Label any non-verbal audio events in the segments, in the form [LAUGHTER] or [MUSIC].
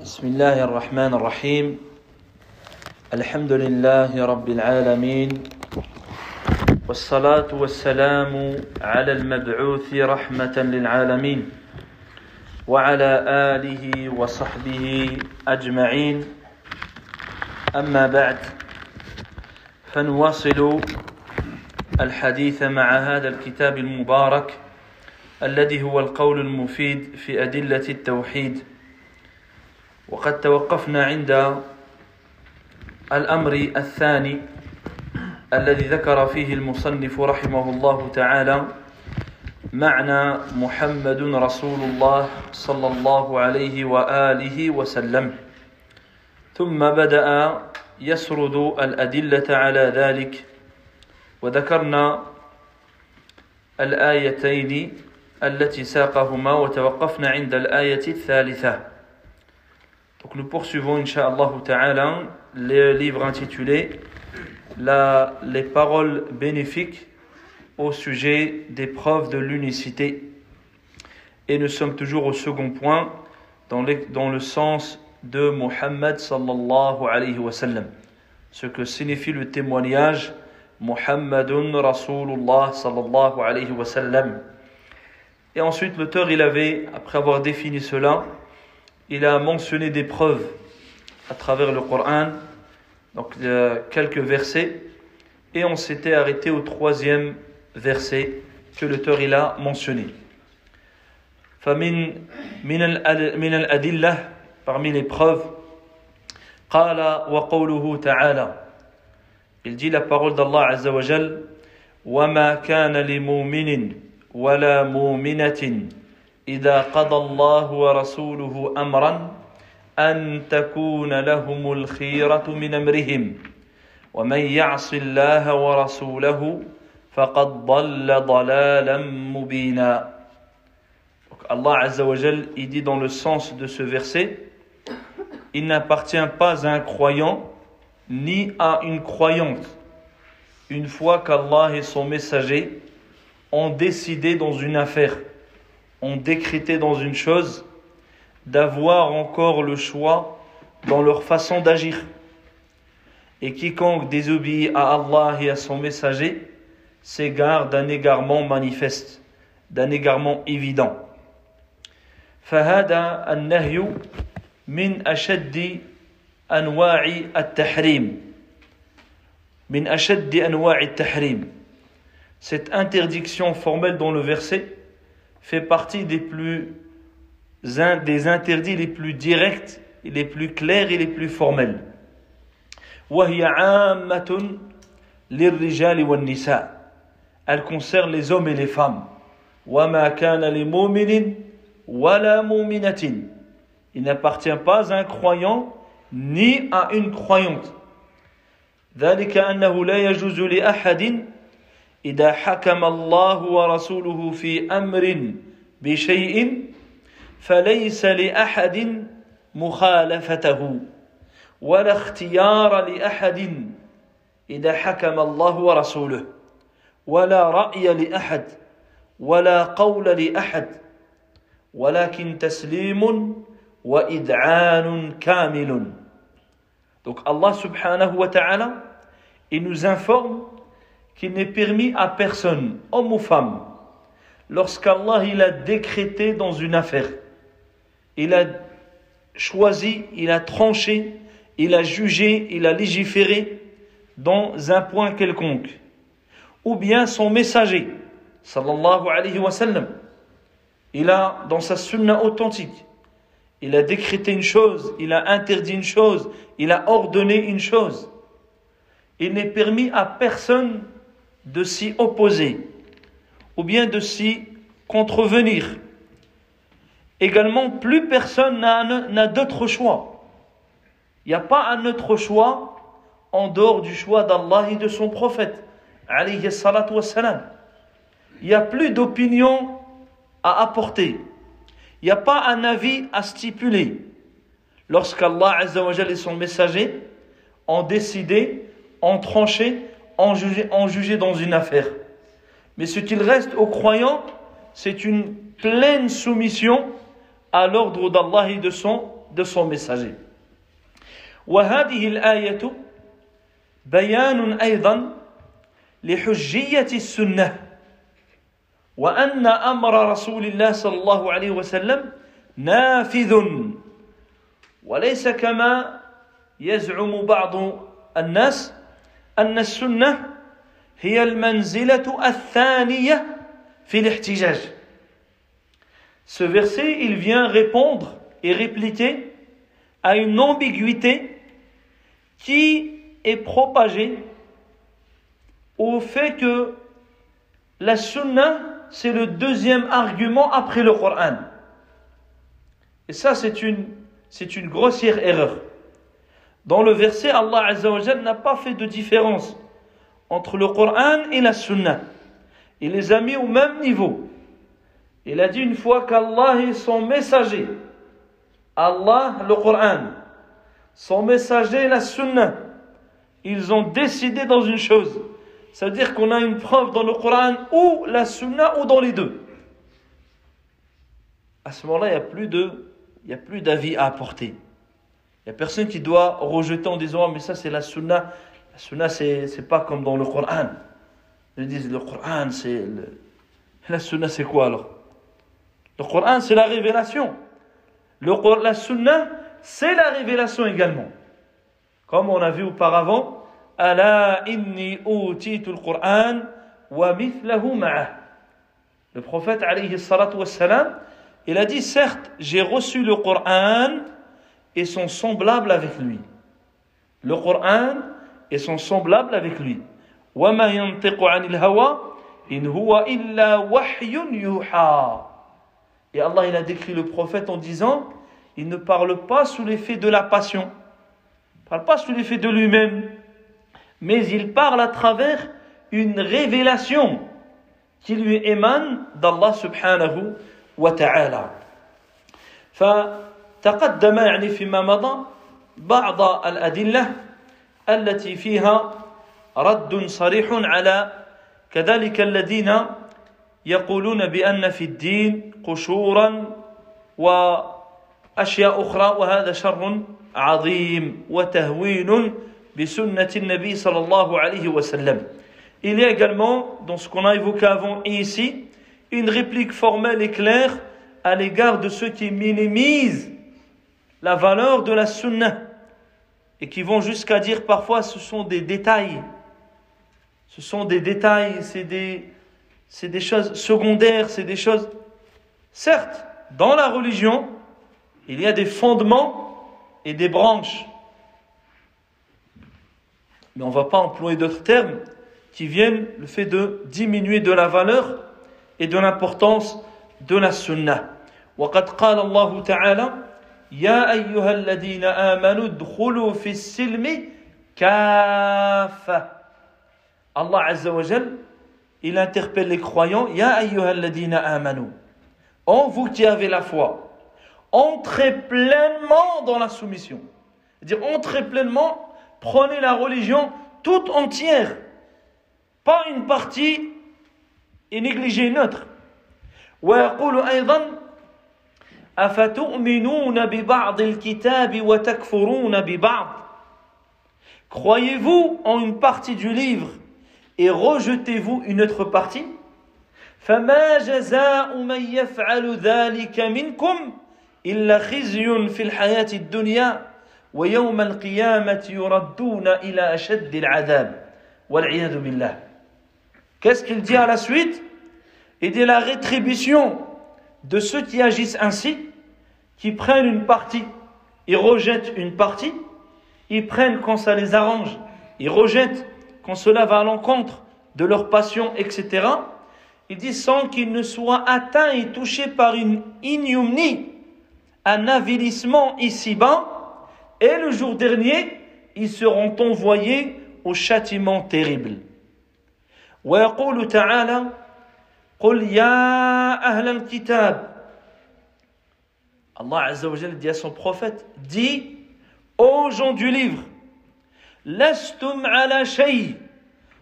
بسم الله الرحمن الرحيم الحمد لله رب العالمين والصلاة والسلام على المبعوث رحمة للعالمين وعلى آله وصحبه أجمعين أما بعد فنواصل الحديث مع هذا الكتاب المبارك الذي هو القول المفيد في أدلة التوحيد وقد توقفنا عند الأمر الثاني الذي ذكر فيه المصنف رحمه الله تعالى معنى محمد رسول الله صلى الله عليه وآله وسلم. ثم بدأ يسرد الأدلة على ذلك. وذكرنا الآيتين التي ساقهما وتوقفنا عند الآية الثالثة. Donc nous poursuivons, Inch'Allah Ta'ala, le livre intitulé la, Les paroles bénéfiques au sujet des preuves de l'unicité. Et nous sommes toujours au second point, dans, dans le sens de Muhammad sallallahu alayhi wa sallam. Ce que signifie le témoignage Muhammadun Rasulullah sallallahu alayhi wa sallam. Et ensuite, l'auteur, il avait, après avoir défini cela, il a mentionné des preuves à travers le Coran, donc euh, quelques versets, et on s'était arrêté au troisième verset que l'auteur il a mentionné. فمن من الأدلة parmi les preuves قال وقوله تعالى il dit la parole d'Allah Azza wa Jal وما كان لمؤمن ولا مؤمنة إذا قضى الله ورسوله أمرا أن تكون لهم الخيرة من أمرهم ومن يعص الله ورسوله فقد ضل ضلالا مبينا Allah Azza wa Jal, il dit dans le sens de ce verset, il n'appartient pas à un croyant ni à une croyante une fois qu'Allah et son messager ont décidé dans une affaire ont décrété dans une chose d'avoir encore le choix dans leur façon d'agir. Et quiconque désobéit à Allah et à son messager s'égare d'un égarement manifeste, d'un égarement évident. فهذا النهي من أشد أنواع التحريم من أشد أنواع التحريم Cette interdiction formelle dans le verset fait partie des plus des interdits les plus directs, les plus clairs et les plus formels. Elle concerne les hommes et les femmes. Il n'appartient pas à un croyant ni à une croyante. ذلك أنه لا يجوز لأحد إذا حكم الله ورسوله في أمر بشيء فليس لأحد مخالفته ولا اختيار لأحد إذا حكم الله ورسوله ولا رأي لأحد ولا قول لأحد ولكن تسليم وإذعان كامل. Donc Allah subhanahu wa ta'ala, il nous informe qu'il n'est permis à personne, homme ou femme, lorsqu'Allah il a décrété dans une affaire, il a choisi, il a tranché, il a jugé, il a légiféré dans un point quelconque, ou bien son messager, sallallahu alayhi wa sallam, il a dans sa sunna authentique, il a décrété une chose, il a interdit une chose, il a ordonné une chose. Il n'est permis à personne de s'y opposer ou bien de s'y contrevenir. Également, plus personne n'a d'autre choix. Il n'y a pas un autre choix en dehors du choix d'Allah et de son prophète. Il n'y a plus d'opinion à apporter. Il n'y a pas un avis à stipuler. Lorsqu'Allah et son messager ont décidé, ont tranché, ont jugé, ont jugé dans une affaire. Mais ce qu'il reste aux croyants, c'est une pleine soumission à l'ordre d'Allah et de son, de son messager. وهذه الآية بيان أيضا لحجية السنة وأن أمر رسول الله صلى الله عليه وسلم نافذ وليس كما يزعم بعض الناس أن السنة هي المنزلة الثانية في الاحتجاج. Ce verset, il vient répondre et répliquer à une ambiguïté qui est propagée au fait que la sunna, c'est le deuxième argument après le Coran. Et ça, c'est une, c'est une grossière erreur. Dans le verset, Allah Azzawajal n'a pas fait de différence entre le Coran et la Sunna. Il les a mis au même niveau. Il a dit une fois qu'Allah est son messager, Allah, le Coran, son messager, la Sunna, ils ont décidé dans une chose. C'est-à-dire qu'on a une preuve dans le Coran ou la Sunna ou dans les deux. À ce moment-là, il n'y a plus d'avis à apporter. Il n'y a personne qui doit rejeter en disant, oh, mais ça c'est la Sunna. La Sunna, c'est, pas comme dans le Coran. Ils disent, le Coran, c'est, la Sunna, c'est quoi alors? Le Coran, c'est la révélation. Le, la Sunna, c'est la révélation également. Comme on a vu auparavant, Ala inni utitu al-Qur'an wa mithlahu ma'ah. Le prophète il a dit certes, j'ai reçu le Coran et son semblable avec lui. Le Coran et son semblable avec lui. وما ينطق عن الهوى إن هو إلا وحي يوحى. Et Allah il a décrit le prophète en disant il ne parle pas sous l'effet de la passion, il ne parle pas sous l'effet de lui-même, mais il parle à travers une révélation qui lui émane d'Allah subhanahu wa ta'ala. فتقدم يعني فيما مضى بعض الأدلة التي فيها رد صريح على كذلك الذين يقولون بأن في الدين قشورا و أشياء أخرى وهذا شر عظيم وتهوين بسنة النبي صلى الله عليه وسلم. Il y a également, dans ce qu'on a évoqué avant ici, une réplique formelle et claire à l'égard de ceux qui minimisent la valeur de la sunna et qui vont jusqu'à dire parfois ce sont des détails. Ce sont des détails, c'est des, c'est des choses secondaires, c'est des choses. Certes, dans la religion, il y a des fondements et des branches. Mais on ne va pas employer d'autres termes qui viennent le fait de diminuer de la valeur et de l'importance de la sunnah. وقد قال الله تعالى يا أيها الذين آمنوا ادخلوا في السلم كافة Allah Azza wa Jal, il interpelle les croyants Ya أيها الذين آمنوا En vous qui avez la foi entrez pleinement dans la soumission. C'est-à-dire, entrez pleinement, prenez la religion toute entière, pas une partie et négligez une autre. ويقول أيضا أفتؤمنون ببعض الكتاب وتكفرون ببعض؟ Croyez-vous en une partie du livre et rejetez-vous une autre partie? فما جزاء من يفعل ذلك منكم إلا خزي في الحياة الدنيا ويوم القيامة يردون إلى أشد العذاب والعياذ بالله. Qu'est-ce qu'il dit à la suite? Il dit la rétribution. de ceux qui agissent ainsi, qui prennent une partie, ils rejettent une partie, ils prennent quand ça les arrange, ils rejettent quand cela va à l'encontre de leur passion, etc. Il dit sans qu'ils ne soient atteints et touchés par une ignominie un avilissement ici-bas, et le jour dernier, ils seront envoyés au châtiment terrible. ويقول تعالى قل يا أهل الكتاب Allah Azza wa dit à son prophète dit aux gens du livre لستم على شيء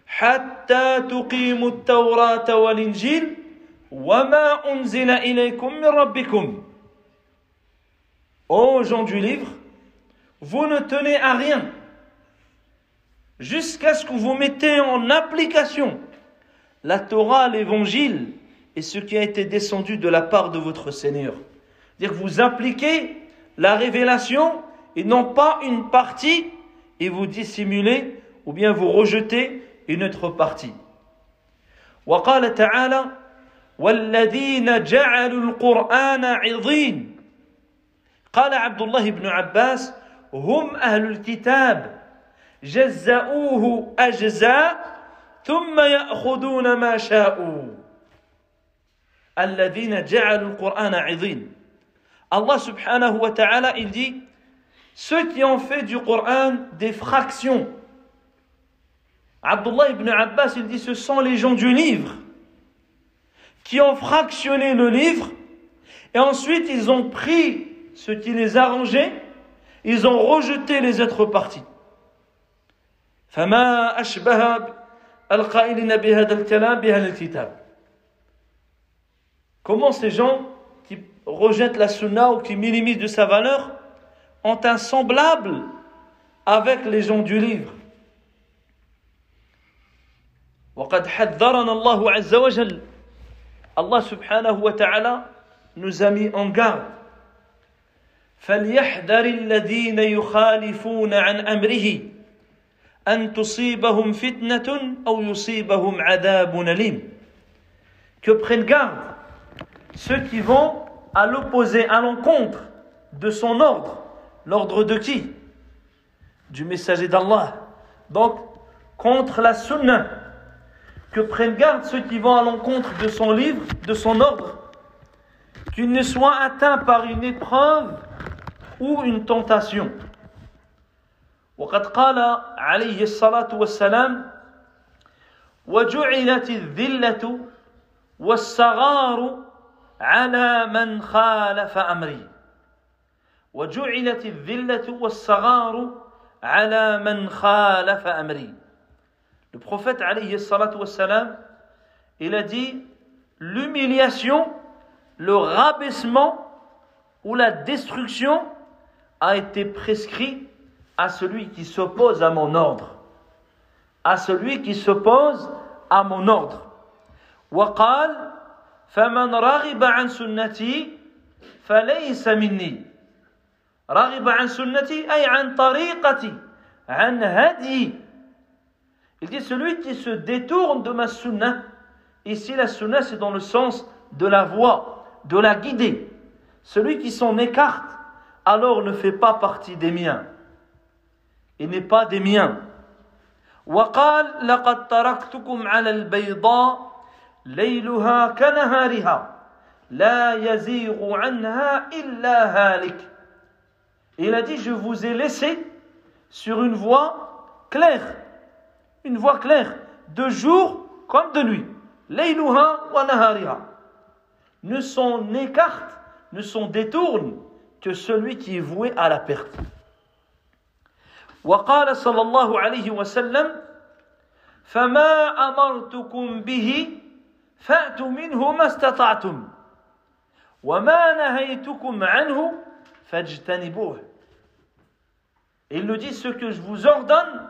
حتى تقيموا التوراة والإنجيل وما أنزل إليكم من ربكم Ô gens du livre, vous ne tenez à rien jusqu'à ce que vous mettez en application la Torah, l'évangile et ce qui a été descendu de la part de votre Seigneur. C'est-à-dire que vous appliquez la révélation et non pas une partie et vous dissimulez ou bien vous rejetez une autre partie. وقال تعالى والذين جعلوا القرآن عظيم قال عبد الله بن عباس هم أهل الكتاب جزأوه أجزاء ثم يأخذون ما شاءوا الذين جعلوا القرآن عظيم Allah subhanahu wa ta'ala il dit ceux qui ont fait du Coran des fractions Abdullah ibn Abbas il dit ce sont les gens du livre qui ont fractionné le livre et ensuite ils ont pris ce qui les arrangeait ils ont rejeté les autres parties فما أشبه القائلين بهذا الكلام بهذا الكتاب Comment ces gens qui rejettent la sunna ou qui minimisent de sa valeur ont un semblable avec les gens du livre وقد حذرنا الله عز وجل Allah subhanahu wa ta'ala nous a mis en garde فليحذر الذين يخالفون عن أمره أن تصيبهم فتنة أو يصيبهم عذاب أليم que prennent garde ceux qui vont à l'opposé, à l'encontre de son ordre. L'ordre de qui Du messager d'Allah. Donc, contre la sunna. Que prennent garde ceux qui vont à l'encontre de son livre, de son ordre. Qu'ils ne soient atteints par une épreuve ou une tentation. وقد قال عليه الصلاة والسلام وجعلت الذلة والصغار على من خالف أمري وجعلت الذلة والصغار على من خالف أمري Le prophète alayhi salatu wassalam, il a dit l'humiliation, le rabaissement ou la destruction a été prescrit à celui qui s'oppose à mon ordre. À celui qui s'oppose à mon ordre. وقال فمن رغب عن سنتي فليس مني رغب عن سنتي أي عن طريقتي عن هدي Il dit celui qui se détourne de ma sunna, ici la sunna c'est dans le sens de la voie, de la guider. Celui qui s'en écarte, alors ne fait pas partie des miens. Il n'est pas des miens. وقال لقد تركتكم على البيضاء ليلها كنهارها لا يزيغ عنها إلا هالك Il a dit, je vous ai laissé sur une voie claire, une voie claire, de jour comme de nuit. Layluha wa nahariha. Ne s'en écarte, ne s'en détourne que celui qui est voué à la perte. وقال صلى الله عليه وسلم فما أمرتكم به فأتوا منه ما استطعتم وما نهيتكم عنه فاجتنبوه Il nous dit ce que je vous ordonne,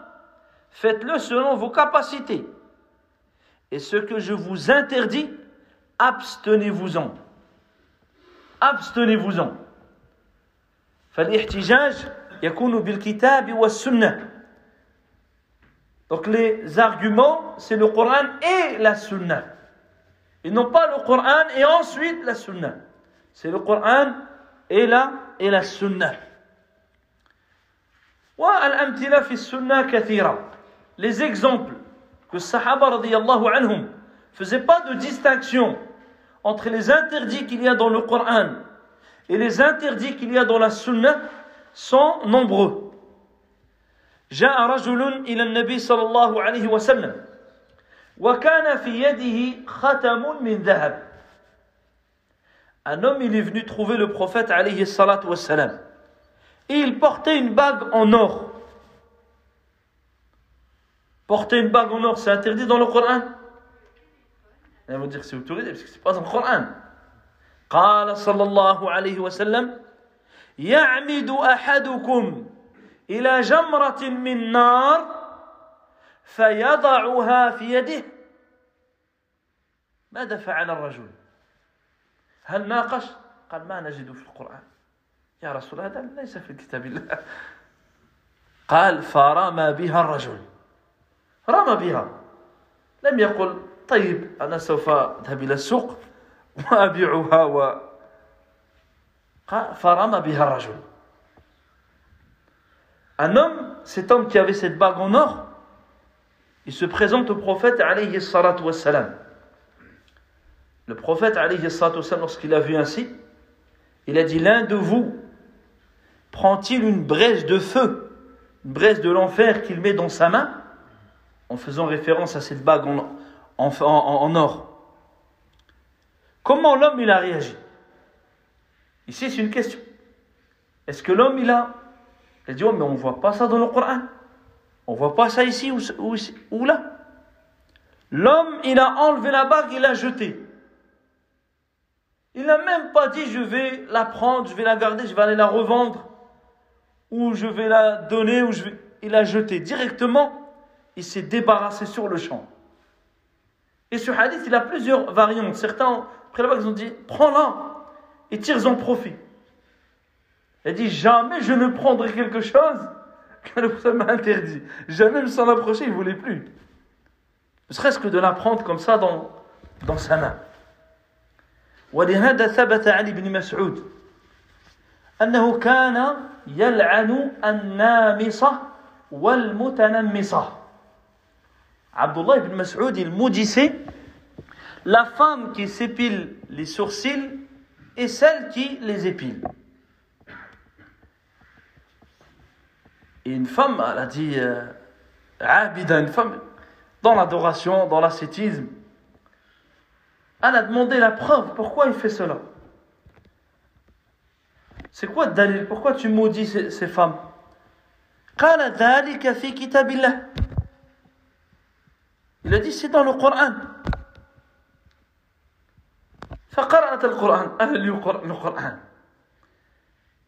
faites-le selon vos capacités. Et ce que je vous interdis, abstenez-vous-en. Abstenez-vous-en. فالاحتجاج يكون بالكتاب والسنة. Donc les arguments, c'est le Coran et la Sunna. Ils n'ont pas le Coran et ensuite la Sunna. C'est le Coran et la, et la Sunna. والأمثلة في السنة كثيرة. Les exemples que Sahaba radiyallahu anhum faisaient pas de distinction entre les interdits qu'il y a dans le Coran et les interdits qu'il y a dans la Sunna sont nombreux. جاء رجل إلى النبي صلى الله عليه وسلم وكان في يده ختم من ذهب Un homme, il est venu trouver le prophète alayhi salatu wassalam. Et il portait une bague en or. Porter une bague en or, c'est interdit dans le Coran Elle va dire que c'est autorisé parce que c'est pas dans le Coran. قال صلى الله عليه وسلم يعمد أحدكم إلى جمرة من نار فيضعها في يده ماذا فعل الرجل. هل ناقش؟ قال ما نجد في القرآن. يا رسول هذا ليس في كتاب الله. قال فرمى بها الرجل. رمى بها. لم يقل طيب أنا سوف أذهب إلى السوق وأبيعها و. فرمى بها الرجل. Un homme, cet homme qui avait cette bague en or, il se présente au prophète alayhi salatu wassalam. Le prophète lorsqu'il a vu ainsi, il a dit L'un de vous prend-il une braise de feu, une braise de l'enfer qu'il met dans sa main, en faisant référence à cette bague en, or Comment l'homme il a réagi? Ici, c'est une question. Est-ce que l'homme il a. Il a dit Oh, mais on ne voit pas ça dans le Coran. On ne voit pas ça ici ou là. L'homme, il a enlevé la bague, il l'a jetée. Il n'a même pas dit je vais la prendre, je vais la garder, je vais aller la revendre, ou je vais la donner, ou je vais... Il l'a jetée directement, il s'est débarrassé sur le champ. Et ce hadith, il a plusieurs variantes. Certains, après la ils ont dit prends-la et tire-en profit. Il a dit jamais je ne prendrai quelque chose que le m'a interdit. Jamais me s'en approcher, il ne voulait plus. Ne serait-ce que de la prendre comme ça dans, dans sa main. ولهذا ثبت عن ابن مسعود أنه كان يلعن النامصة والمتنمصة عبد الله بن مسعود il maudissait la femme qui s'épile les sourcils et celle qui les épile. Et une femme, elle a dit, euh, une femme, dans l'adoration, dans l'ascétisme, elle a demandé la preuve, pourquoi il fait cela C'est quoi Dalil Pourquoi tu maudis ces, ces femmes قال ذلك في كتاب الله Il a dit c'est dans le Coran. فقرأت القرآن أهل القرآن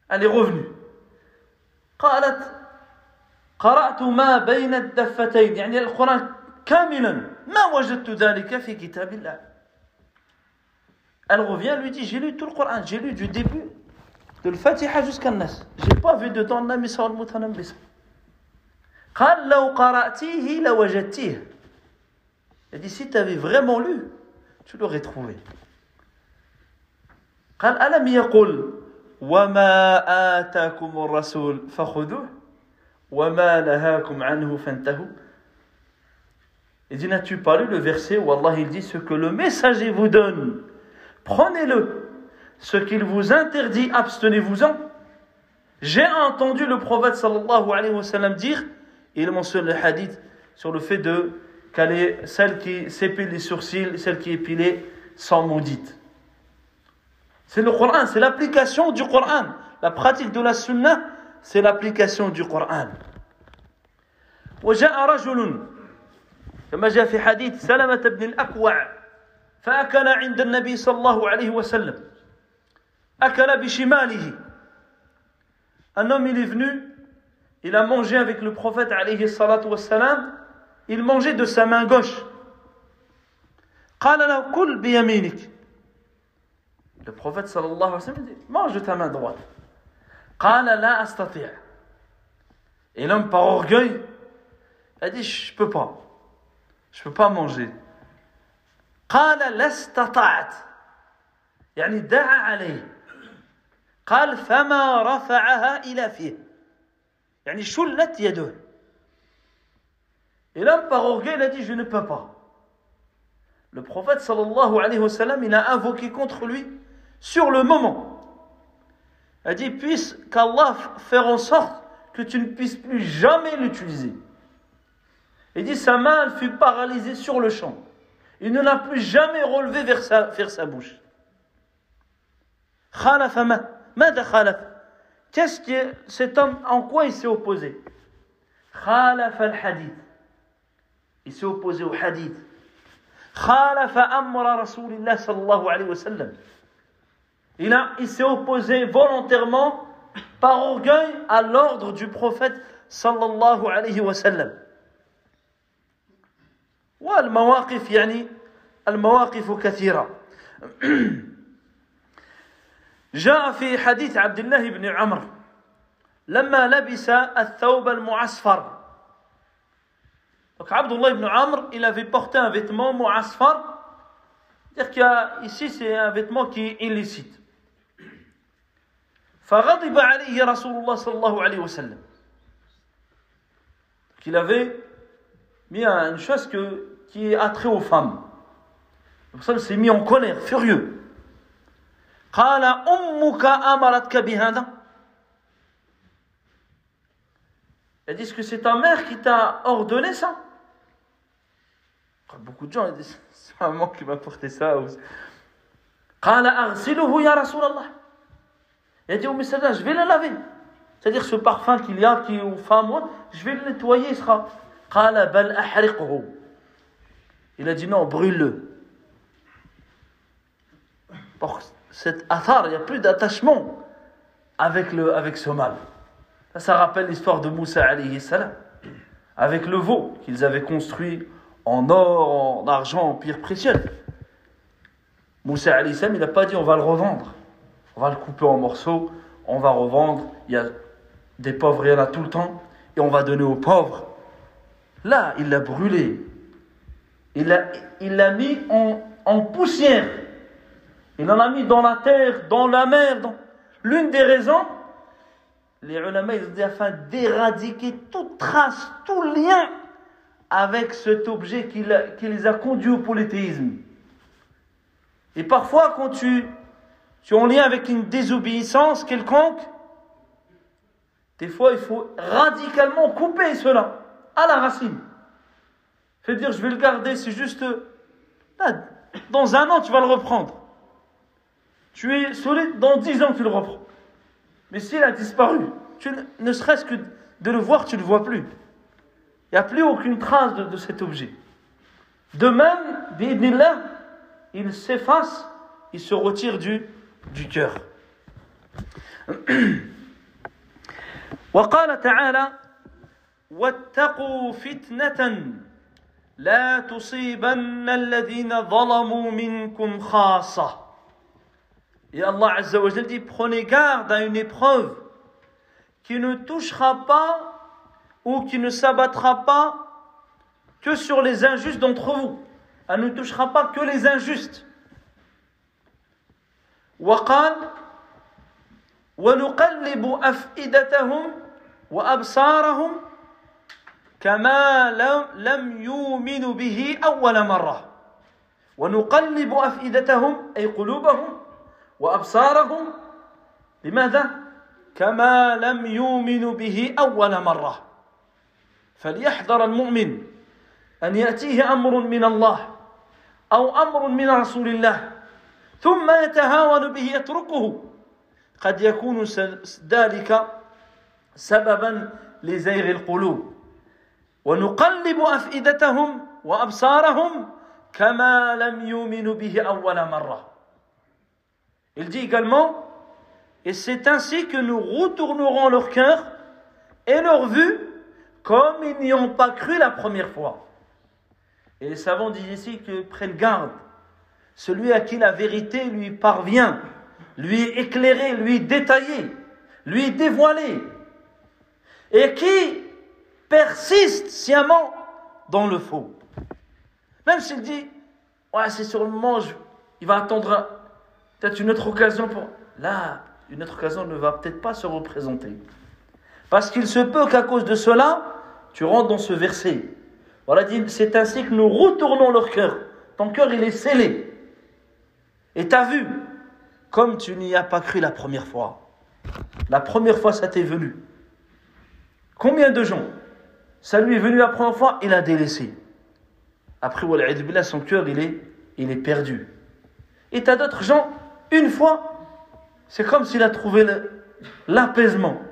Elle est revenue قالت قرأت ما بين الدفتين يعني القرآن كاملا ما وجدت ذلك في كتاب الله Elle revient, lui dit, j'ai lu tout le Coran, j'ai lu du début de l'Fatiha jusqu'à Nas. J'ai pas vu dedans Namisa al Mutanambisa. قال لو قرأتيه لوجدتيه. Il dit, si tu avais vraiment lu, tu l'aurais trouvé. قال ألم يقل وما آتاكم الرسول فخذوه وما نهاكم عنه فانتهوا Il dit, n'as-tu pas lu le verset où Allah il dit ce que le messager vous donne Prenez-le. Ce qu'il vous interdit, abstenez-vous-en. J'ai entendu le prophète sallallahu alayhi wa sallam dire, il mentionne le hadith sur le fait de qu'elle celle qui s'épile les sourcils, celle qui est épilée, sans maudite. C'est le Coran, c'est l'application du Coran. La pratique de la Sunna, c'est l'application du Coran. وجاء رجل كما جاء في حديث سلمة بن الأكوع فأكل عند النبي صلى الله عليه وسلم أكل بشماله Un homme il est venu, il a mangé avec le prophète alayhi salatu wassalam, il mangeait de sa main gauche. قال له كل بيمينك Le prophète sallallahu alayhi wa sallam dit Mange de ta main droite. قال لا أستطيع. Et l'homme, par orgueil, a dit Je ne peux pas. Je ne peux pas manger. قال لا استطعت. يعني دعا عليه. قال فما رفعها إلى فيه. يعني شلت يده. Et l'homme, par orgueil, il a dit Je ne peux pas. Le prophète sallallahu alayhi wa sallam, il a invoqué contre lui sur le moment. Il a dit, puisse qu'Allah faire en sorte que tu ne puisses plus jamais l'utiliser. Il dit, sa main elle fut paralysée sur le champ. Il ne l'a plus jamais relevé vers sa, vers sa bouche. Qu'est-ce qui est cet homme, en quoi il s'est opposé? Al-hadith. Il s'est opposé au hadith. Il, a, il s'est opposé volontairement par orgueil à l'ordre du prophète sallallahu alayhi wa sallam. والمواقف يعني المواقف كثيرة جاء في حديث عبد الله بن عمر لما لبس الثوب المعصفر Donc Abdullah ibn Amr, il avait porté un vêtement mu'asfar, c'est-à-dire qu'il y a, ici c'est un vêtement qui est illicite. فغضب عليه رسول الله صلى الله عليه وسلم. Qu'il avait mis une chose que, qui a trait aux femmes. Le prophète s'est mis en colère, furieux. Elle dit, que c'est ta mère qui t'a ordonné ça? Beaucoup de gens disent, [LAUGHS] c'est maman qui m'a porté ça. Elle dit oh, au message, je vais le laver. C'est-à-dire ce parfum qu'il y a, qui est aux femmes, je vais le nettoyer, il sera. Il a dit non, brûle-le. Pour cet athar, il n'y a plus d'attachement avec, ce mal. Ça, ça rappelle l'histoire de Moussa alayhi salam, avec le veau qu'ils avaient construit en or, en argent, en pierre précieuse. Moussa alayhi salam, il n'a pas dit on va le revendre, on va le couper en morceaux, on va revendre, il y a des pauvres, il y en a tout le temps, et on va donner aux pauvres. Là, il l'a brûlé, il l'a il mis en, poussière. Il en a mis dans la terre, dans la mer. L'une des raisons, les ulama, ils ont dit afin d'éradiquer toute trace, tout lien avec cet objet qui, qui les a conduits au polythéisme. Et parfois, quand tu, tu es en lien avec une désobéissance quelconque, des fois, il faut radicalement couper cela à la racine. Fait dire, je vais le garder, c'est juste. Là, dans un an, tu vas le reprendre. Tu es solide, dans dix ans, tu le reprends. Mais s'il a disparu, tu, ne serait-ce que de le voir, tu ne le vois plus. Il n'y a plus aucune trace de, de cet objet. De même, là, il s'efface, il se retire du, du cœur. وقال تعالى واتقوا فتنة لا تصيبن الذين ظلموا منكم خاصة. يا الله عز وجل دي بخوني قاعد اني بخوف كي نو توش أو كي نو سابات خابا كو سور لي زانجوست دونتخ فو ان نو توش خابا كو لي وقال ونقلب أفئدتهم وأبصارهم كما لم يؤمنوا به أول مرة. ونقلب أفئدتهم أي قلوبهم وأبصارهم. لماذا؟ كما لم يؤمنوا به أول مرة. فليحذر المؤمن أن يأتيه أمر من الله أو أمر من رسول الله ثم يتهاون به يتركه. قد يكون ذلك سببا لزيغ القلوب. ونقلب أفئدتهم وأبصارهم كما لم يؤمنوا به أول مرة Il dit également, et c'est ainsi que nous retournerons leur cœur et leur vue comme ils n'y ont pas cru la première fois. Et les savants disent ici que prennent garde. Celui à qui la vérité lui parvient, lui est éclairé, lui est détaillé, lui est dévoilé, et qui persiste sciemment dans le faux. Même s'il dit, ouais, c'est sur le moment, il va attendre peut-être une autre occasion pour. Là, une autre occasion ne va peut-être pas se représenter. Parce qu'il se peut qu'à cause de cela, tu rentres dans ce verset. Voilà, dit, c'est ainsi que nous retournons leur cœur. Ton cœur, il est scellé. Et tu as vu, comme tu n'y as pas cru la première fois. La première fois, ça t'est venu. Combien de gens, ça lui est venu la première fois, il a délaissé. Après, son cœur, il est, il est perdu. Et tu as d'autres gens, une fois, c'est comme s'il a trouvé l'apaisement.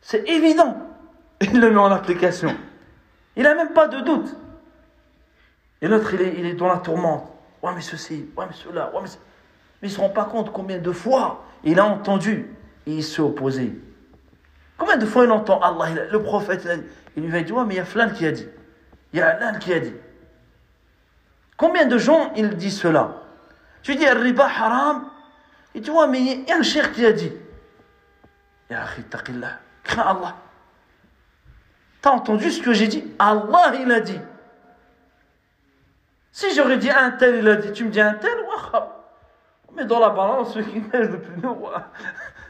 C'est évident. Il le met en application. Il n'a même pas de doute. Et l'autre, il est, dans la tourmente. Ouais, mais ceci, ouais, mais cela, ouais, mais, mais il ne se rend pas compte combien de fois il a entendu il s'est opposé. Combien de fois il entend Allah, il le prophète, il, il lui va dire, ouais, mais il y a Flan qui a dit. Il y a Alan qui a dit. Combien de gens ils disent cela? Tu dis, riba haram. Il dit, ouais, mais il y a un cher qui a dit. Ya akhi, taqillah. Crains Allah. T'as entendu ce que j'ai dit? Allah, il a dit. Si j'aurais dit un tel, il a dit, tu me dis un tel, wahab. Mais dans la balance, ce qui pèse le plus.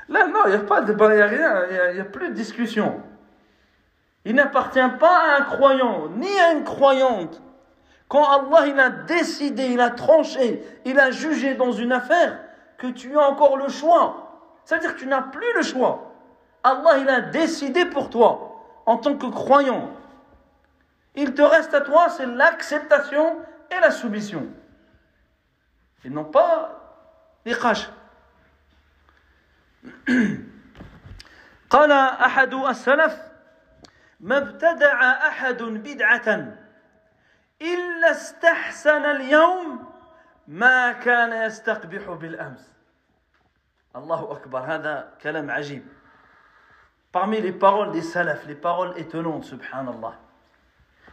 Là, non, il n'y a pas de débat, il n'y a rien, il n'y a, plus de discussion. Il n'appartient pas à un croyant, ni à une croyante. Quand Allah, il a décidé, il a tranché, il a jugé dans une affaire, que tu as encore le choix. C'est-à-dire que tu n'as plus le choix. Allah, il a décidé pour toi, en tant que croyant. Il te reste à toi, c'est l'acceptation et la soumission. Et non pas les rachats. [COUGHS] قال أحد السلف ما ابتدع أحد بدعة إلا استحسن اليوم ما كان يستقبح بالأمس. الله أكبر هذا كلام عجيب. Parmi les paroles des salafs les paroles étonnantes subhanallah.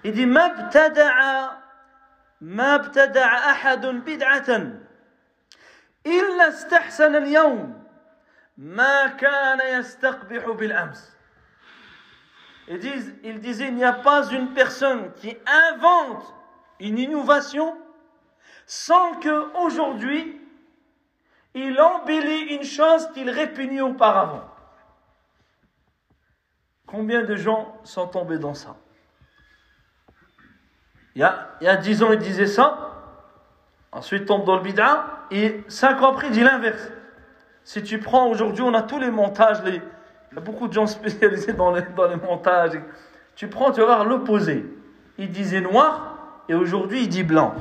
Il dit ما ابتدع ما ابتدع احد بدعه إلا استحسن اليوم Ma kana. Ils disent, il n'y a pas une personne qui invente une innovation sans que aujourd'hui il embellit une chose qu'il répugnait auparavant. Combien de gens sont tombés dans ça? Il y, a, il ans, il disait ça, ensuite tombe dans le bid'a, et 5 ans après, il dit l'inverse. Si tu prends aujourd'hui, on a tous les montages, il y a beaucoup de gens spécialisés dans les, dans les montages. Tu prends, tu vas voir l'opposé. Il disait noir, et aujourd'hui, il dit blanc.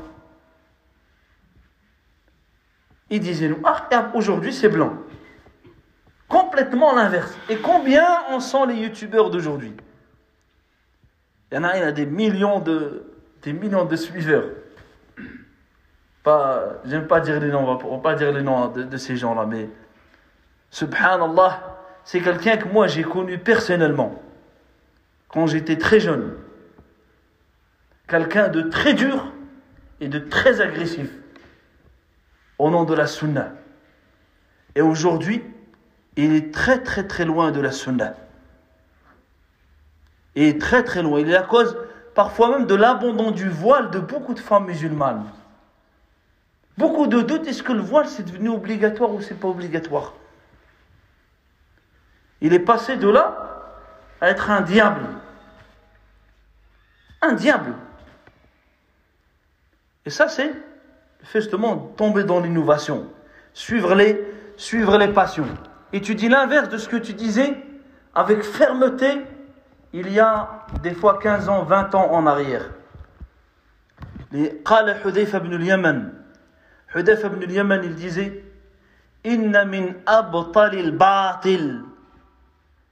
Il disait noir, et aujourd'hui, c'est blanc. Complètement l'inverse. Et combien en sont les youtubeurs d'aujourd'hui? Il y en a, il y a des millions de, des millions de suiveurs. Pas, j'aime pas dire les noms, on va, va pas dire les noms de, de ces gens-là, mais Subhanallah, c'est quelqu'un que moi j'ai connu personnellement quand j'étais très jeune. Quelqu'un de très dur et de très agressif au nom de la sunna. Et aujourd'hui, il est très très très loin de la sunna. Et très très loin. Il est à cause parfois même de l'abandon du voile de beaucoup de femmes musulmanes. Beaucoup de doutes, est-ce que le voile c'est devenu obligatoire ou c'est pas obligatoire? Il est passé de là à être un diable. Un diable. Et ça c'est justement tomber dans l'innovation, suivre les, suivre les passions. Et tu dis l'inverse de ce que tu disais avec fermeté il y a des fois 15 ans, 20 ans en arrière. Les قال حذيفة بن اليمن حذيفة بن اليمن il disait إن من أبطل الباطل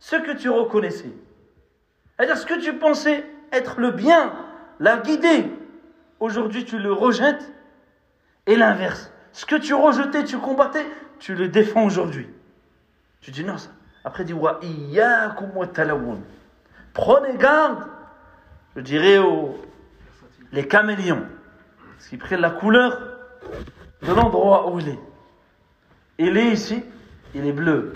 ce que tu reconnaissais. C'est-à-dire ce que tu pensais être le bien, la guider, aujourd'hui tu le rejettes et l'inverse. Ce que tu rejetais, tu combattais, tu le défends aujourd'hui. Tu dis non, ça. Après, dis. Prenez garde, je dirais aux les caméléons, parce qu'ils prennent la couleur de l'endroit où il est. Il est ici, il est bleu.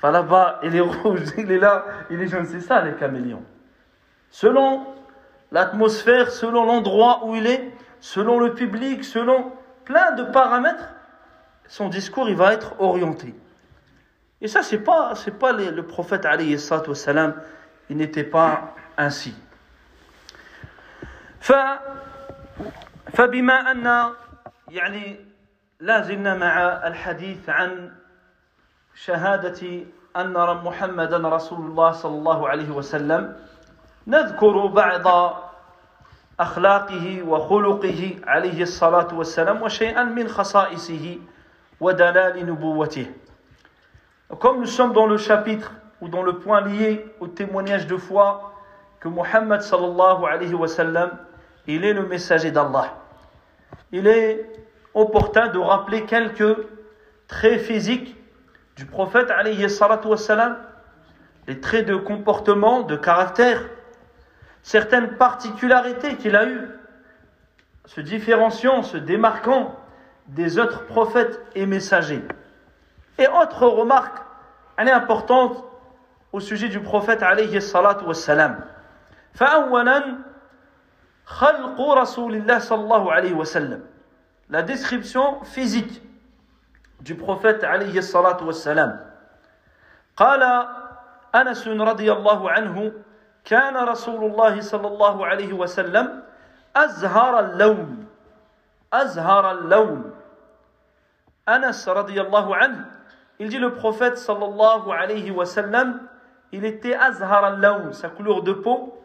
Enfin là-bas, il est [LAUGHS] rouge, il est là, il est jaune. C'est ça les caméléons. Selon l'atmosphère, selon l'endroit où il est, selon le public, selon plein de paramètres, son discours il va être orienté. Et ça, c'est pas, c'est pas les- le prophète alayhi salatu wassalam, il n'était pas ainsi. ف فبما أن يعني لا زلنا مع الحديث عن شهادة أن محمدا رسول الله صلى الله عليه وسلم نذكر بعض أخلاقه وخلقه عليه الصلاة والسلام وشيئا من خصائصه ودلال نبوته Comme nous sommes dans le chapitre ou dans le point lié au témoignage de foi que Muhammad sallallahu alayhi wa sallam, il est le messager d'Allah. Il est opportun de rappeler quelques traits physiques du prophète alayhi wassalam, les traits de comportement, de caractère, certaines particularités qu'il a eues, se différenciant, se démarquant des autres prophètes et messagers. Et autre remarque, elle est importante au sujet du prophète alayhi salatu wassalam. La description physique du prophète alayhi الصلاة والسلام قال أنس رضي الله عنه كان رسول الله صلى الله عليه وسلم أزهر اللون أزهر اللون رضي الله عنه il dit le prophète sallallahu alayhi wa sallam il était azhar al sa couleur de peau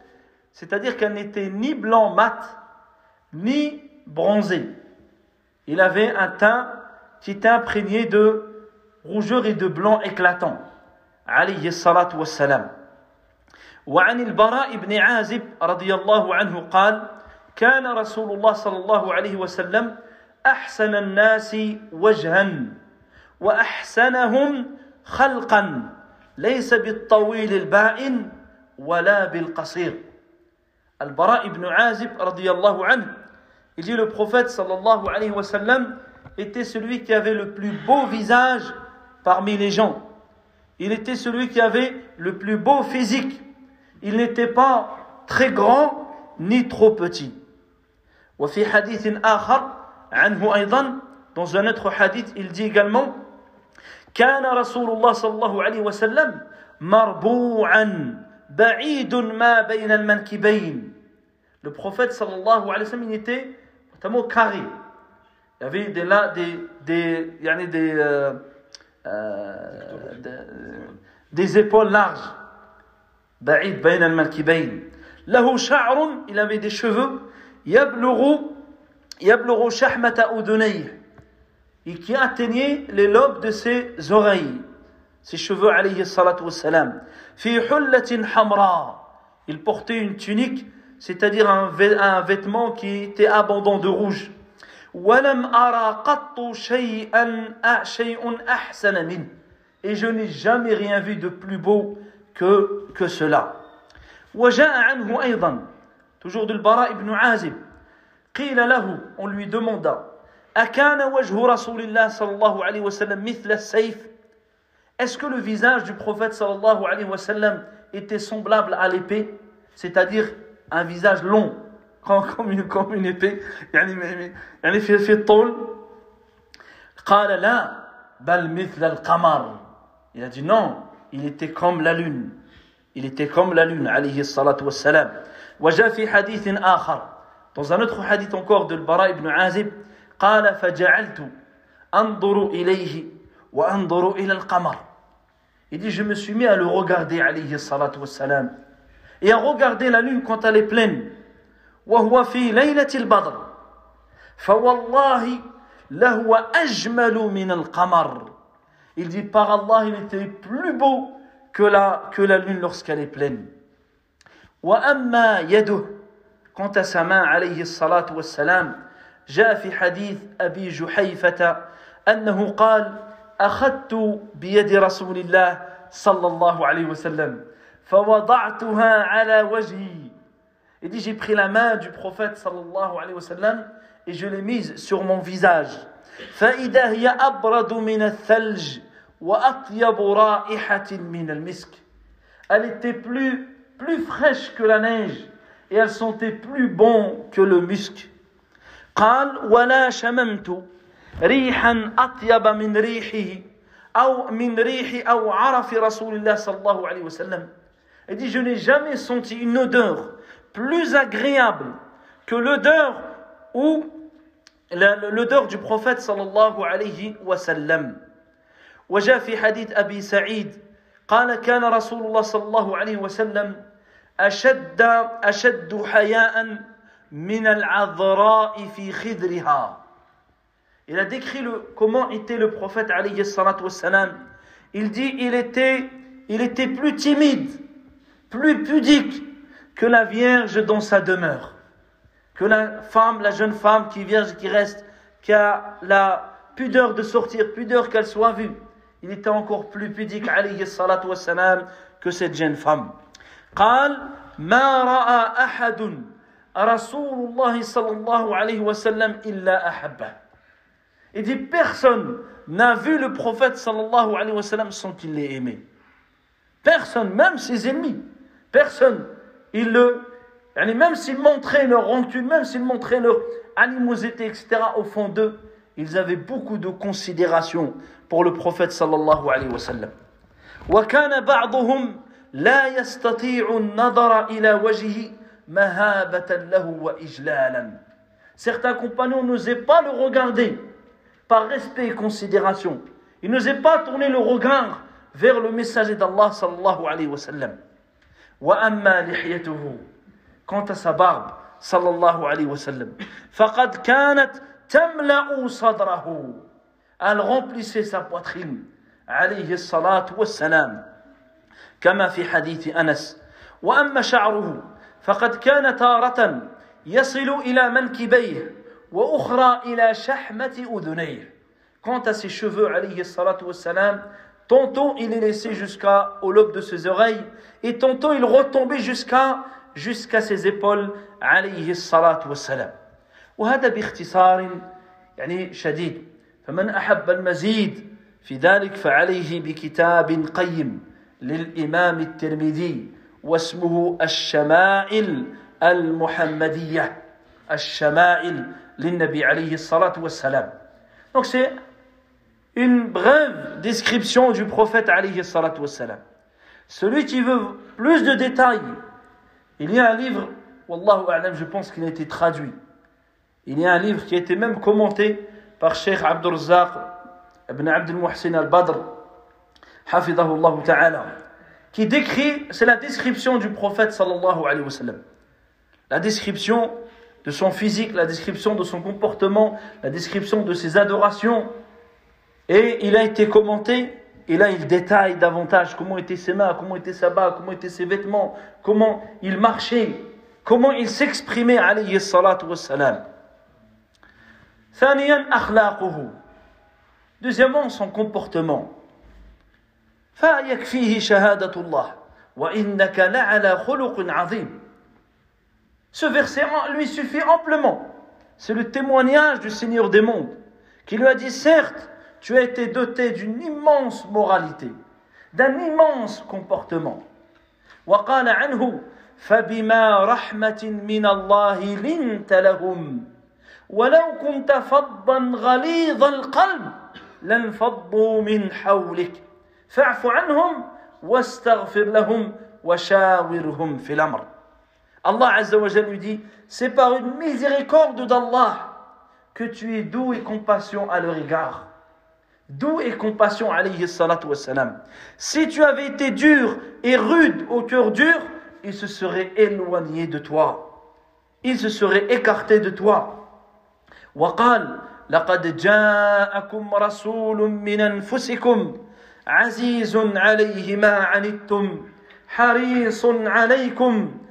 c'est-à-dire qu'elle n'était ni blanc mat ni bronzé il avait un teint qui imprégné de rougeur et de blanc éclatant. Alayhi salatu wassalam. وعن البراء بن عازب رضي الله عنه قال كان رسول الله صلى الله عليه وسلم احسن الناس وجها واحسنهم خلقا ليس بالطويل البائن ولا بالقصير البراء بن عازب رضي الله عنه il dit le prophète sallallahu alayhi wa sallam était celui qui avait le plus beau visage parmi les gens. Il était celui qui avait le plus beau physique. Il n'était pas très grand ni trop petit. وفي حديث آخر عنه أيضا dans un autre hadith il dit également كان رسول الله صلى الله عليه وسلم مربوعا بعيد ما بين المنكبين le prophète sallallahu alayhi wa sallam il était notamment carré il y avait des, là, des, des, yani des, euh, euh, des, des, épaules larges. Ba'id bayn al-malkibayn. Lahu sha'run, il avait des cheveux. Yabluru, yabluru shahmata udunayh. Et qui atteignait les lobes de ses oreilles. Ses cheveux, alayhi salatu wassalam. Fi hullatin hamra. Il portait une tunique, c'est-à-dire un, un vêtement qui était abondant de rouge. Et je n'ai jamais rien vu de plus beau que, que cela. toujours de Bara ibn Azib. on lui demanda est-ce que le visage du prophète sallallahu alayhi wa sallam était semblable à l'épée? C'est-à-dire un visage long. Une épée يعني يعني في في الطول قال لا بل مثل القمر il a dit non il était comme la lune il était comme la lune عليه الصلاة والسلام وجاء في حديث آخر dans un autre hadith encore de البراء بن عازب قال فجعلت أنظر إليه وأنظر إلى القمر il dit je me suis mis à le regarder عليه الصلاة والسلام et à regarder la lune quand elle est pleine وهو في ليلة البدر. فوالله لهو أجمل من القمر. Il dit par Allah, il était plus beau que la, que la lune lorsqu'elle est pleine. وأما يده quant à sa main عليه الصلاة والسلام جاء في حديث أبي جحيفة أنه قال أخذت بيد رسول الله صلى الله عليه وسلم فوضعتها على وجهي Il dit, j'ai pris la main du prophète sallallahu alayhi wa sallam et je l'ai mise sur mon visage. فإذا هي أبرد من الثلج وأطيب رائحة من المسك. Elle était plus, plus fraîche que la neige et elle sentait plus bon que le musc. قال ولا شممت ريحا أطيب من ريحه أو من ريح أو عرف رسول الله صلى الله عليه وسلم. Il dit, je n'ai jamais senti une odeur plus agréable que l'odeur ou l'odeur du prophète sallallahu alayhi wa sallam. وجاء في حديث أبي سعيد قال كان رسول الله صلى الله عليه وسلم أشد أشد حياء من العذراء في خدرها Il a décrit le, comment était le prophète alayhi salatu wassalam. Il dit il était, il était plus timide, plus pudique que la vierge dans sa demeure. Que la femme, la jeune femme qui est vierge, qui reste, qui a la pudeur de sortir, pudeur qu'elle soit vue. Il était encore plus pudique alayhi salatu wassalam que cette jeune femme. قال ما رأى أحد رسول الله صلى الله عليه وسلم إلا أحبه Il dit personne n'a vu le prophète sallallahu alayhi wa sallam sans qu'il l'ait aimé. Personne, même ses ennemis. Personne. Il le, yani même s'ils montraient leur rancune, même s'ils montraient leur animosité, etc., au fond d'eux, ils avaient beaucoup de considération pour le prophète sallallahu alayhi wa sallam. وكان بعضهم لا يستطيع النظر إلى وجهه مهابة له وإجلالا. Certains compagnons n'osaient pas le regarder par respect et considération. Ils n'osaient pas tourner le regard vers le messager d'Allah sallallahu alayhi wa sallam. وأما لحيته sa barbe sallallahu alayhi wa sallam فقد كانت تملأ صدره. Elle remplissait sa عليه الصلاة والسلام كما في حديث أنس. وأما شعره فقد كان تارة يصل إلى منكبيه وأخرى إلى شحمة أذنيه. Quant à ses cheveux, alayhi salatu wassalam, tantôt il est laissé jusqu'au lobe de ses oreilles, et tantôt il retombait jusqu'à jusqu'à ses épaules, alayhi salatu wassalam. وهذا باختصار يعني شديد فمن أحب المزيد في ذلك فعليه بكتاب قيم للإمام الترمذي واسمه الشمائل المحمدية الشمائل للنبي عليه الصلاة والسلام Donc c'est une brève description du prophète alayhi salatu wassalam. Celui qui veut plus de détails, il y a un livre, Wallahu a'lam, je pense qu'il a été traduit. Il y a un livre qui a été même commenté par Sheikh Abdul Razzaq ibn Abdul Muhsin al-Badr, hafidahullah ta'ala, qui décrit, c'est la description du prophète sallallahu alayhi wa sallam. La description de son physique, la description de son comportement, la description de ses adorations. Et il a été commenté, et là il détaille davantage comment étaient ses mains, comment était sa barbe, comment étaient ses vêtements, comment il marchait, comment il s'exprimait, alayhi salatu wassalam. ثانيا أخلاقه Deuxièmement, son comportement. فيكفيه شهادة الله وإنك لعلى خلق عظيم Ce verset lui suffit amplement. C'est le témoignage du Seigneur des mondes qui lui a dit, certes, tu as été doté d'une immense moralité, d'un immense comportement. وقال عنه فبما رحمة من الله لنت لهم ولو كنت فظا غليظ القلب لانفضوا من حولك فاعف عنهم واستغفر لهم وشاورهم في الأمر Allah Azza wa lui dit C'est par une miséricorde d'Allah que tu es doux et compassion à leur égard. Doux et compassion, alayhi salatu wassalam. Si tu avais été dur et rude au cœur dur, il se serait éloigné de toi. Il se serait écarté de toi. وقال لقد جاءكم رسول من أنفسكم عزيز عليه ما عنتم حريص عليكم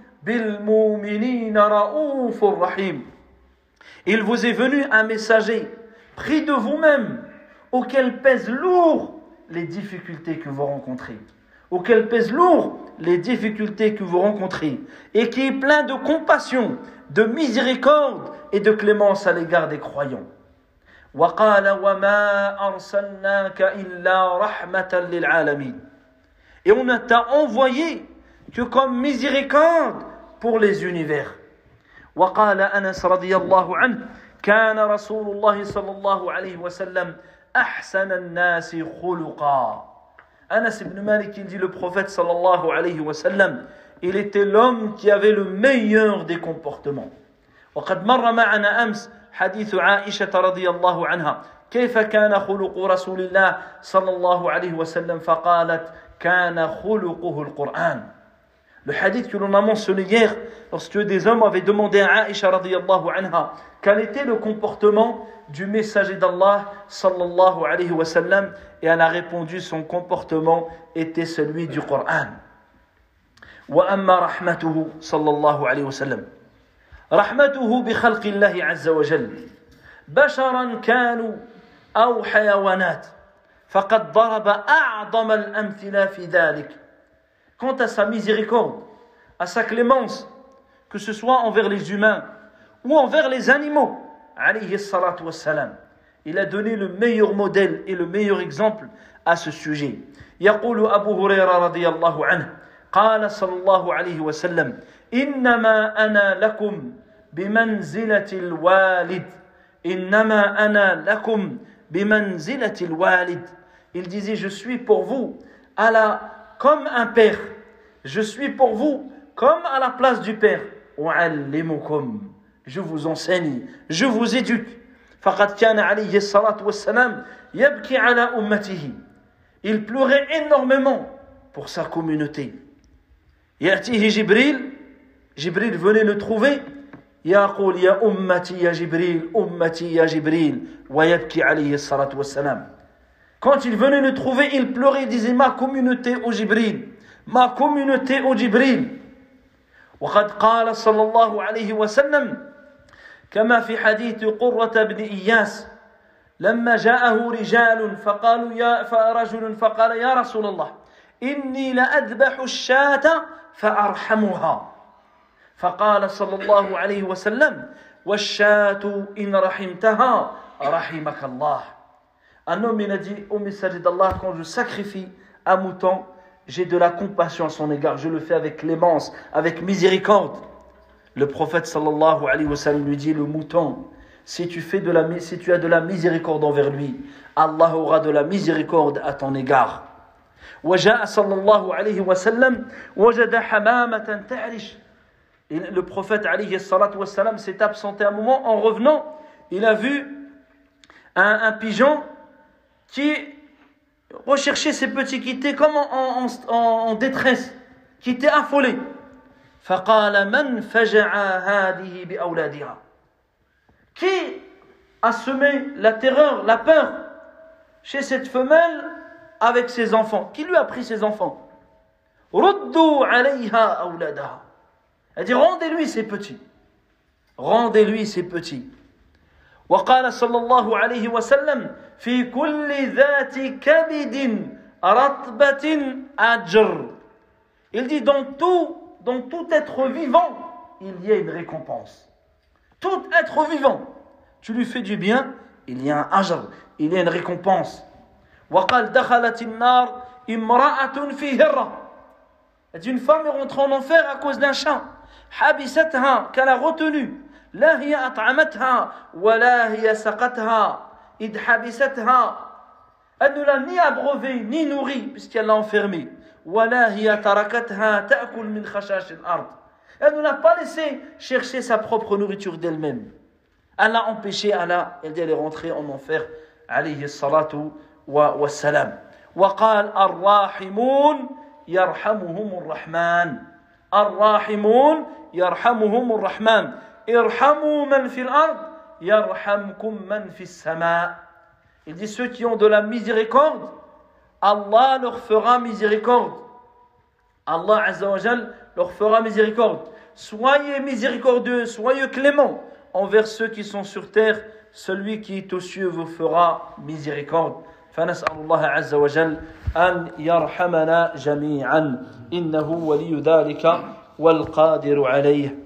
il vous est venu un messager, pris de vous-même, auquel pèsent lourd les difficultés que vous rencontrez. Auquel pèsent lourd les difficultés que vous rencontrez. Et qui est plein de compassion, de miséricorde et de clémence à l'égard des croyants. Et on t'a envoyé que comme miséricorde pour les univers. وقال أنس رضي الله عنه كان رسول الله صلى الله عليه وسلم أحسن الناس خلقا. أنس بن مالك يقول prophète صلى الله عليه وسلم il était كي أفي avait le meilleur des وقد مر معنا أمس حديث عائشة رضي الله عنها. كيف كان خلق رسول الله صلى الله عليه وسلم؟ فقالت كان خلقه القرآن. Le hadith que l'on a mentionné hier, lorsque des hommes avaient demandé à Aisha radiyallahu anha quel était le comportement du messager d'Allah sallallahu alayhi wa sallam, et elle a répondu son comportement était celui du Coran. وأما رحمته صلى الله عليه وسلم رحمته بخلق الله عز وجل بشرا كانوا أو حيوانات فقد ضرب أعظم الأمثلة في ذلك quant à sa miséricorde, à sa clémence, que ce soit envers les humains ou envers les animaux, il a donné le meilleur modèle et le meilleur exemple à ce sujet. يقول أبو هريرة رضي الله عنه قال صلى الله عليه وسلم إنما أنا لكم بمنزلة الوالد إنما أنا لكم بمنزلة الوالد Il disait, je suis pour vous à la comme un père. Je suis pour vous comme à la place du père. Je vous enseigne, je vous éduque. فقد كان عليه الصلاة والسلام يبكي على أمته. Il pleurait énormément pour sa communauté. يأتيه جبريل جبريل venait le trouver يقول يا أمتي يا جبريل أمتي يا جبريل ويبكي عليه الصلاة والسلام Quand il venait le trouver, il pleurait, il disait Ma communauté au Jibril, ma communauté au Jibril. وقد قال صلى الله عليه وسلم كما في حديث قرة بن إياس لما جاءه رجال فقالوا يا فرجل فقال يا رسول الله إني لأذبح الشاة فأرحمها فقال صلى الله عليه وسلم والشاة إن رحمتها رحمك الله Un homme, il a dit au messager d'Allah, quand je sacrifie un mouton, j'ai de la compassion à son égard, je le fais avec clémence, avec miséricorde. Le prophète sallallahu alayhi wa sallam lui dit, le mouton, si tu, fais de la, si tu as de la miséricorde envers lui, Allah aura de la miséricorde à ton égard. وجاء صلى الله عليه وسلم وجد حمامة تعرش le prophète alayhi sallam s'est absenté un moment en revenant il a vu un, un pigeon qui recherchait ses petits, qui étaient comme en, en détresse, qui étaient affolés. Qui a semé la terreur, la peur chez cette femelle avec ses enfants? Qui lui a pris ses enfants? Elle dit rendez-lui ses petits. Rendez-lui ses petits. وقال صلى الله عليه وسلم في كل ذات كبد رطبة أجر Il dit dans tout, dans tout être vivant, il y a une récompense. Tout être vivant, tu lui fais du bien, il y a un ajr, il y a une récompense. وقال دخلت النار امرأة في هرة. Une femme est rentrée en enfer à cause d'un chat. حبستها qu'elle a retenu. لا هي أطعمتها ولا هي سقتها إذ حبستها Elle ne l'a ni abreuvée ni nourrie puisqu'elle l'a enfermée. ولا هي تركتها تأكل من خشاش الأرض. Elle ne l'a pas laissé chercher sa propre nourriture d'elle-même. Elle l'a empêchée, elle, a, elle dit elle est rentrée en enfer. عليه الصلاة والسلام. وقال الراحمون يرحمهم الرحمن. الراحمون يرحمهم الرحمن. Irhamu man fil ard, yarhamkum man fis sama. Il dit ceux qui ont de la miséricorde, Allah leur fera miséricorde. Allah Azzawajal leur fera miséricorde. Soyez miséricordieux, soyez clément envers ceux qui sont sur terre. Celui qui est aux cieux vous fera miséricorde. فنسأل الله عز وجل أن يرحمنا جميعا إنه ولي ذلك والقادر عليه